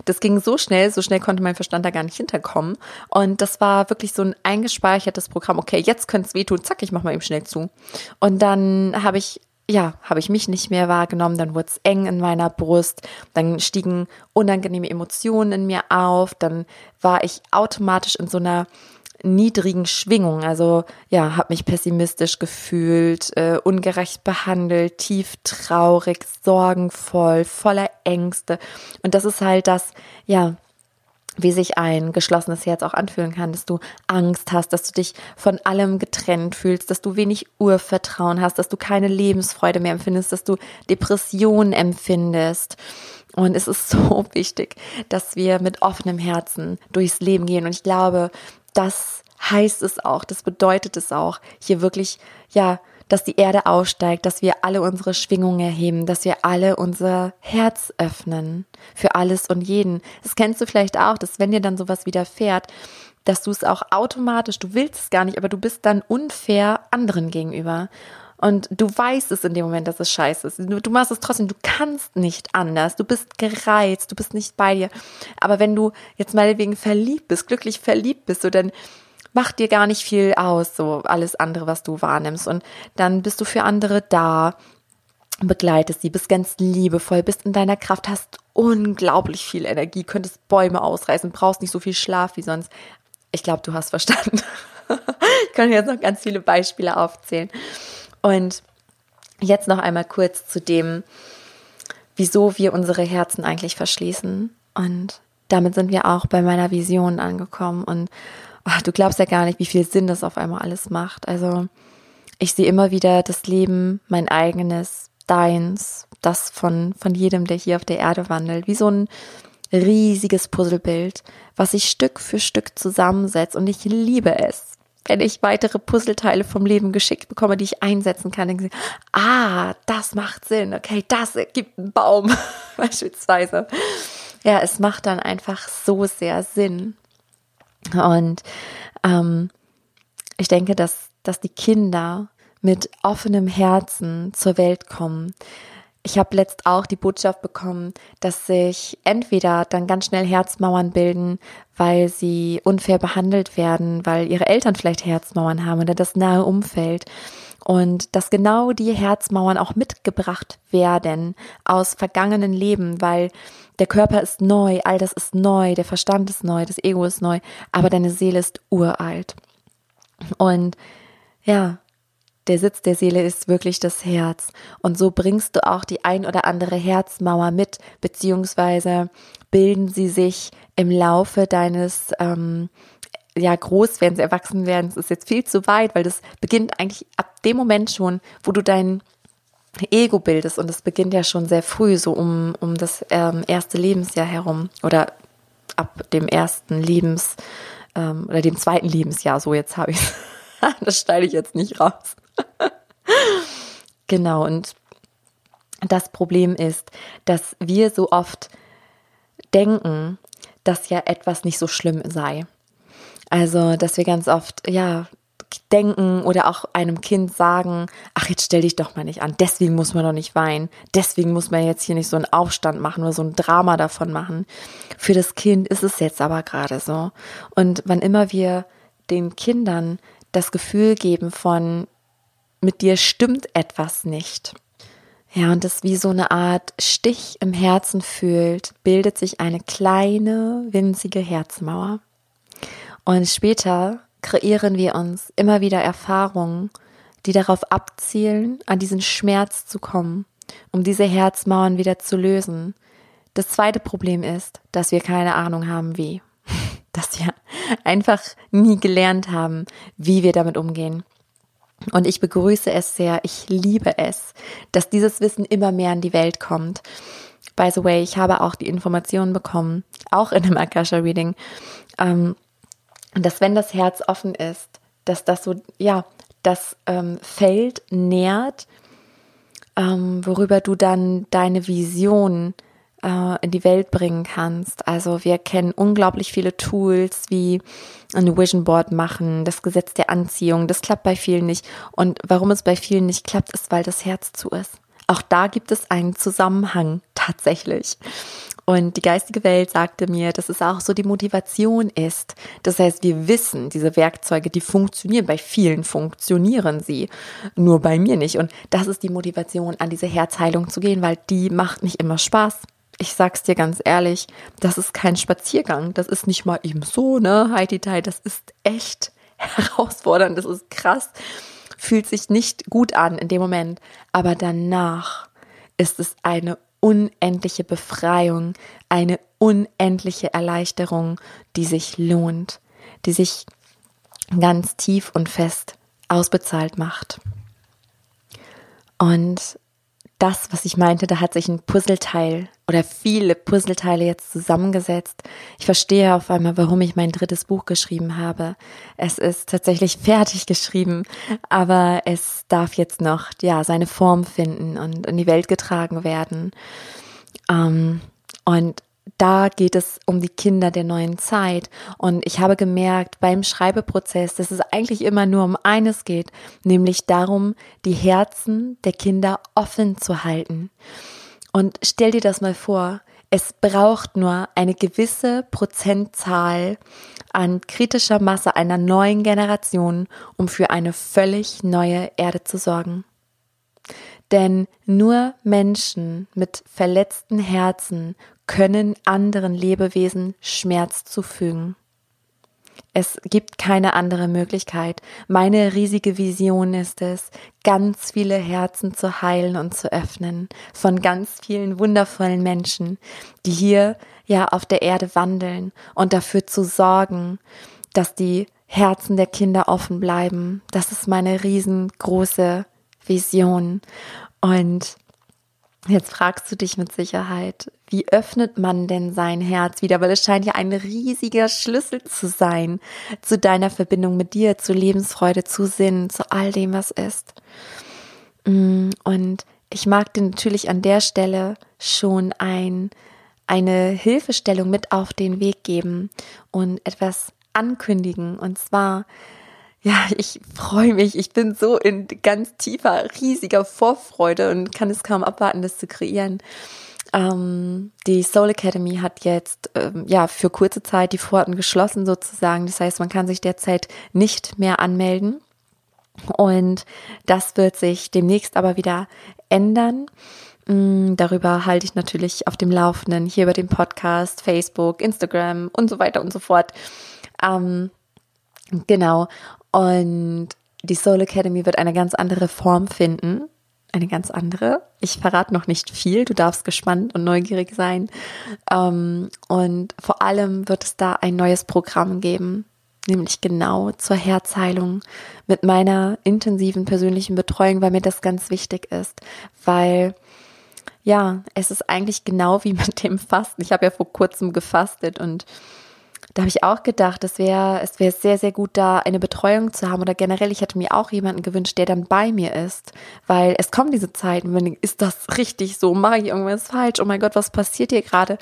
Das ging so schnell, so schnell konnte mein Verstand da gar nicht hinterkommen. Und das war wirklich so ein eingespeichertes Programm. Okay, jetzt könnte es wehtun, zack, ich mach mal eben schnell zu. Und dann habe ich ja, habe ich mich nicht mehr wahrgenommen, dann wurde es eng in meiner Brust, dann stiegen unangenehme Emotionen in mir auf, dann war ich automatisch in so einer niedrigen Schwingung. Also ja, habe mich pessimistisch gefühlt, äh, ungerecht behandelt, tief traurig, sorgenvoll, voller Ängste. Und das ist halt das, ja, wie sich ein geschlossenes Herz auch anfühlen kann, dass du Angst hast, dass du dich von allem getrennt fühlst, dass du wenig Urvertrauen hast, dass du keine Lebensfreude mehr empfindest, dass du Depressionen empfindest. Und es ist so wichtig, dass wir mit offenem Herzen durchs Leben gehen. Und ich glaube, das heißt es auch, das bedeutet es auch, hier wirklich, ja, dass die Erde aussteigt, dass wir alle unsere Schwingungen erheben, dass wir alle unser Herz öffnen für alles und jeden. Das kennst du vielleicht auch, dass wenn dir dann sowas widerfährt, dass du es auch automatisch, du willst es gar nicht, aber du bist dann unfair anderen gegenüber. Und du weißt es in dem Moment, dass es scheiße ist. Du, du machst es trotzdem, du kannst nicht anders. Du bist gereizt, du bist nicht bei dir. Aber wenn du jetzt mal wegen verliebt bist, glücklich verliebt bist, so dann macht dir gar nicht viel aus, so alles andere, was du wahrnimmst. Und dann bist du für andere da, begleitest sie, bist ganz liebevoll, bist in deiner Kraft, hast unglaublich viel Energie, könntest Bäume ausreißen, brauchst nicht so viel Schlaf wie sonst. Ich glaube, du hast verstanden. ich kann jetzt noch ganz viele Beispiele aufzählen. Und jetzt noch einmal kurz zu dem, wieso wir unsere Herzen eigentlich verschließen. Und damit sind wir auch bei meiner Vision angekommen. Und oh, du glaubst ja gar nicht, wie viel Sinn das auf einmal alles macht. Also ich sehe immer wieder das Leben, mein eigenes, deins, das von, von jedem, der hier auf der Erde wandelt, wie so ein riesiges Puzzlebild, was sich Stück für Stück zusammensetzt. Und ich liebe es, wenn ich weitere Puzzleteile vom Leben geschickt bekomme, die ich einsetzen kann, denke ich, ah, das macht Sinn, okay, das ergibt einen Baum, beispielsweise. Ja, es macht dann einfach so sehr Sinn. Und ähm, ich denke, dass, dass die Kinder mit offenem Herzen zur Welt kommen, ich habe letzt auch die Botschaft bekommen, dass sich entweder dann ganz schnell Herzmauern bilden, weil sie unfair behandelt werden, weil ihre Eltern vielleicht Herzmauern haben oder das nahe Umfeld. Und dass genau die Herzmauern auch mitgebracht werden aus vergangenen Leben, weil der Körper ist neu, all das ist neu, der Verstand ist neu, das Ego ist neu, aber deine Seele ist uralt. Und ja, der Sitz der Seele ist wirklich das Herz. Und so bringst du auch die ein oder andere Herzmauer mit, beziehungsweise bilden sie sich im Laufe deines ähm, ja, Großwerdens, Erwachsenwerdens ist jetzt viel zu weit, weil das beginnt eigentlich ab dem Moment schon, wo du dein Ego bildest und das beginnt ja schon sehr früh, so um, um das ähm, erste Lebensjahr herum oder ab dem ersten Lebens ähm, oder dem zweiten Lebensjahr, so jetzt habe ich das schneide ich jetzt nicht raus. genau, und das Problem ist, dass wir so oft denken, dass ja etwas nicht so schlimm sei. Also, dass wir ganz oft, ja, denken oder auch einem Kind sagen, ach, jetzt stell dich doch mal nicht an, deswegen muss man doch nicht weinen, deswegen muss man jetzt hier nicht so einen Aufstand machen oder so ein Drama davon machen. Für das Kind ist es jetzt aber gerade so. Und wann immer wir den Kindern das Gefühl geben von, mit dir stimmt etwas nicht. Ja, und das wie so eine Art Stich im Herzen fühlt, bildet sich eine kleine, winzige Herzmauer. Und später kreieren wir uns immer wieder Erfahrungen, die darauf abzielen, an diesen Schmerz zu kommen, um diese Herzmauern wieder zu lösen. Das zweite Problem ist, dass wir keine Ahnung haben, wie. Dass wir einfach nie gelernt haben, wie wir damit umgehen. Und ich begrüße es sehr, ich liebe es, dass dieses Wissen immer mehr in die Welt kommt. By the way, ich habe auch die Informationen bekommen, auch in dem Akasha Reading, ähm, dass wenn das Herz offen ist, dass das so, ja, das ähm, Feld nährt, ähm, worüber du dann deine Vision äh, in die Welt bringen kannst. Also wir kennen unglaublich viele Tools wie ein Vision Board machen, das Gesetz der Anziehung. Das klappt bei vielen nicht. Und warum es bei vielen nicht klappt, ist, weil das Herz zu ist. Auch da gibt es einen Zusammenhang tatsächlich. Und die geistige Welt sagte mir, dass es auch so die Motivation ist. Das heißt, wir wissen, diese Werkzeuge, die funktionieren. Bei vielen funktionieren sie. Nur bei mir nicht. Und das ist die Motivation, an diese Herzheilung zu gehen, weil die macht nicht immer Spaß. Ich sag's dir ganz ehrlich, das ist kein Spaziergang. Das ist nicht mal eben so, ne? Heidi Das ist echt herausfordernd. Das ist krass. Fühlt sich nicht gut an in dem Moment. Aber danach ist es eine unendliche Befreiung, eine unendliche Erleichterung, die sich lohnt, die sich ganz tief und fest ausbezahlt macht. Und das, was ich meinte, da hat sich ein Puzzleteil oder viele Puzzleteile jetzt zusammengesetzt. Ich verstehe auf einmal, warum ich mein drittes Buch geschrieben habe. Es ist tatsächlich fertig geschrieben, aber es darf jetzt noch, ja, seine Form finden und in die Welt getragen werden. Ähm, und da geht es um die Kinder der neuen Zeit. Und ich habe gemerkt beim Schreibeprozess, dass es eigentlich immer nur um eines geht, nämlich darum, die Herzen der Kinder offen zu halten. Und stell dir das mal vor, es braucht nur eine gewisse Prozentzahl an kritischer Masse einer neuen Generation, um für eine völlig neue Erde zu sorgen. Denn nur Menschen mit verletzten Herzen können anderen Lebewesen Schmerz zufügen. Es gibt keine andere Möglichkeit. Meine riesige Vision ist es, ganz viele Herzen zu heilen und zu öffnen von ganz vielen wundervollen Menschen, die hier ja auf der Erde wandeln und dafür zu sorgen, dass die Herzen der Kinder offen bleiben. Das ist meine riesengroße Vision. Und jetzt fragst du dich mit Sicherheit, wie öffnet man denn sein Herz wieder? Weil es scheint ja ein riesiger Schlüssel zu sein zu deiner Verbindung mit dir, zu Lebensfreude, zu Sinn, zu all dem, was ist. Mm, und ich mag dir natürlich an der Stelle schon ein, eine Hilfestellung mit auf den Weg geben und etwas ankündigen. Und zwar ja, ich freue mich. Ich bin so in ganz tiefer, riesiger Vorfreude und kann es kaum abwarten, das zu kreieren. Ähm, die Soul Academy hat jetzt ähm, ja für kurze Zeit die Pforten geschlossen sozusagen. Das heißt, man kann sich derzeit nicht mehr anmelden. Und das wird sich demnächst aber wieder ändern. Mm, darüber halte ich natürlich auf dem Laufenden hier über den Podcast, Facebook, Instagram und so weiter und so fort. Ähm, genau. Und die Soul Academy wird eine ganz andere Form finden. Eine ganz andere. Ich verrate noch nicht viel. Du darfst gespannt und neugierig sein. Ähm, und vor allem wird es da ein neues Programm geben, nämlich genau zur Herzheilung mit meiner intensiven persönlichen Betreuung, weil mir das ganz wichtig ist, weil ja, es ist eigentlich genau wie mit dem Fasten. Ich habe ja vor kurzem gefastet und da habe ich auch gedacht, es wäre es wäre sehr, sehr gut, da eine Betreuung zu haben. Oder generell, ich hätte mir auch jemanden gewünscht, der dann bei mir ist. Weil es kommen diese Zeiten, wenn ist das richtig so? Mache ich irgendwas falsch? Oh mein Gott, was passiert hier gerade?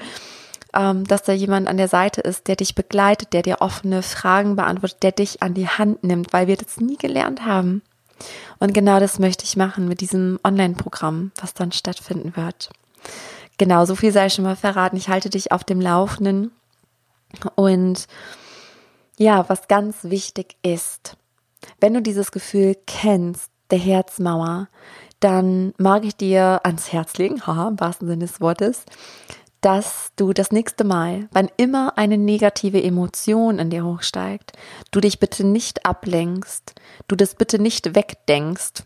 Ähm, dass da jemand an der Seite ist, der dich begleitet, der dir offene Fragen beantwortet, der dich an die Hand nimmt, weil wir das nie gelernt haben. Und genau das möchte ich machen mit diesem Online-Programm, was dann stattfinden wird. Genau, so viel sei schon mal verraten. Ich halte dich auf dem Laufenden. Und ja, was ganz wichtig ist, wenn du dieses Gefühl kennst, der Herzmauer, dann mag ich dir ans Herz legen, haha, im wahrsten Sinne des Wortes, dass du das nächste Mal, wann immer eine negative Emotion in dir hochsteigt, du dich bitte nicht ablenkst, du das bitte nicht wegdenkst,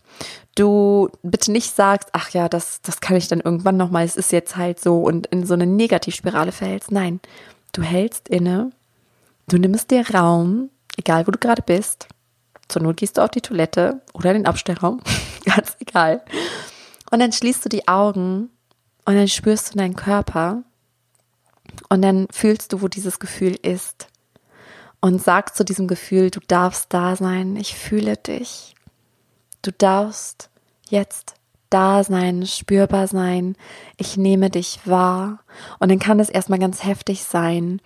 du bitte nicht sagst, ach ja, das, das kann ich dann irgendwann nochmal, es ist jetzt halt so und in so eine Negativspirale fällst. Nein, Du hältst inne, du nimmst dir Raum, egal wo du gerade bist. Zur Not gehst du auf die Toilette oder den Abstellraum, ganz egal. Und dann schließt du die Augen und dann spürst du deinen Körper und dann fühlst du, wo dieses Gefühl ist. Und sagst zu diesem Gefühl, du darfst da sein, ich fühle dich. Du darfst jetzt da sein, spürbar sein. Ich nehme dich wahr. Und dann kann es erstmal ganz heftig sein.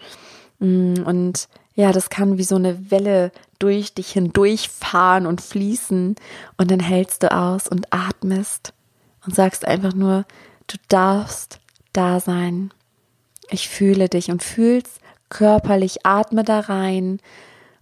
Mm, und ja, das kann wie so eine Welle durch dich hindurchfahren und fließen. Und dann hältst du aus und atmest und sagst einfach nur, du darfst da sein. Ich fühle dich und fühlst körperlich, atme da rein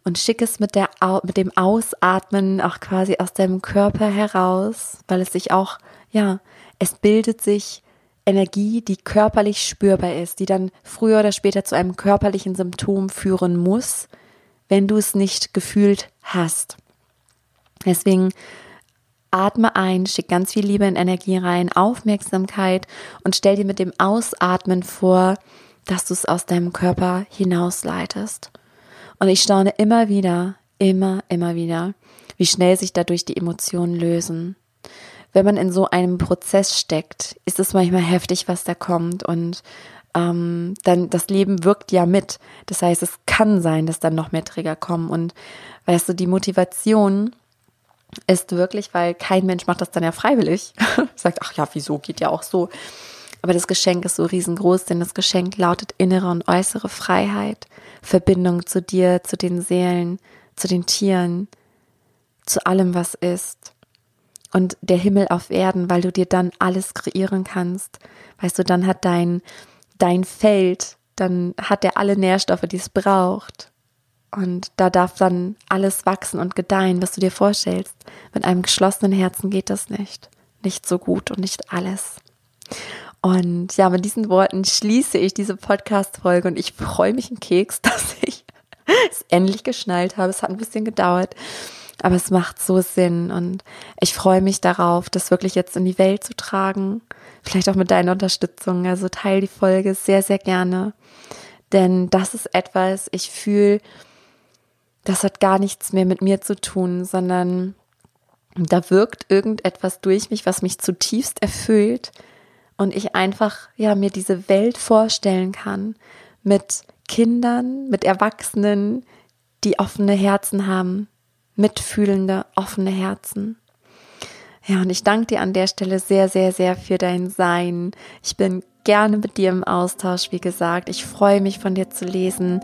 und schick es mit, der, mit dem Ausatmen auch quasi aus deinem Körper heraus, weil es sich auch, ja, es bildet sich Energie, die körperlich spürbar ist, die dann früher oder später zu einem körperlichen Symptom führen muss, wenn du es nicht gefühlt hast. Deswegen atme ein, schick ganz viel Liebe und Energie rein, Aufmerksamkeit und stell dir mit dem Ausatmen vor, dass du es aus deinem Körper hinausleitest. Und ich staune immer wieder, immer, immer wieder, wie schnell sich dadurch die Emotionen lösen. Wenn man in so einem Prozess steckt, ist es manchmal heftig, was da kommt und ähm, dann das Leben wirkt ja mit. Das heißt, es kann sein, dass dann noch mehr Trigger kommen und weißt du, die Motivation ist wirklich, weil kein Mensch macht das dann ja freiwillig. Sagt, ach ja, wieso geht ja auch so. Aber das Geschenk ist so riesengroß, denn das Geschenk lautet innere und äußere Freiheit, Verbindung zu dir, zu den Seelen, zu den Tieren, zu allem, was ist. Und der Himmel auf Erden, weil du dir dann alles kreieren kannst. Weißt du, dann hat dein, dein Feld, dann hat er alle Nährstoffe, die es braucht. Und da darf dann alles wachsen und gedeihen, was du dir vorstellst. Mit einem geschlossenen Herzen geht das nicht. Nicht so gut und nicht alles. Und ja, mit diesen Worten schließe ich diese Podcast-Folge und ich freue mich einen Keks, dass ich es endlich geschnallt habe. Es hat ein bisschen gedauert, aber es macht so Sinn und ich freue mich darauf, das wirklich jetzt in die Welt zu tragen. Vielleicht auch mit deiner Unterstützung. Also teile die Folge sehr, sehr gerne. Denn das ist etwas, ich fühle, das hat gar nichts mehr mit mir zu tun, sondern da wirkt irgendetwas durch mich, was mich zutiefst erfüllt und ich einfach ja mir diese Welt vorstellen kann mit Kindern, mit Erwachsenen, die offene Herzen haben, mitfühlende, offene Herzen. Ja, und ich danke dir an der Stelle sehr, sehr, sehr für dein Sein. Ich bin gerne mit dir im Austausch, wie gesagt. Ich freue mich von dir zu lesen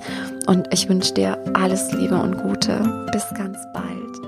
und ich wünsche dir alles Liebe und Gute. Bis ganz bald.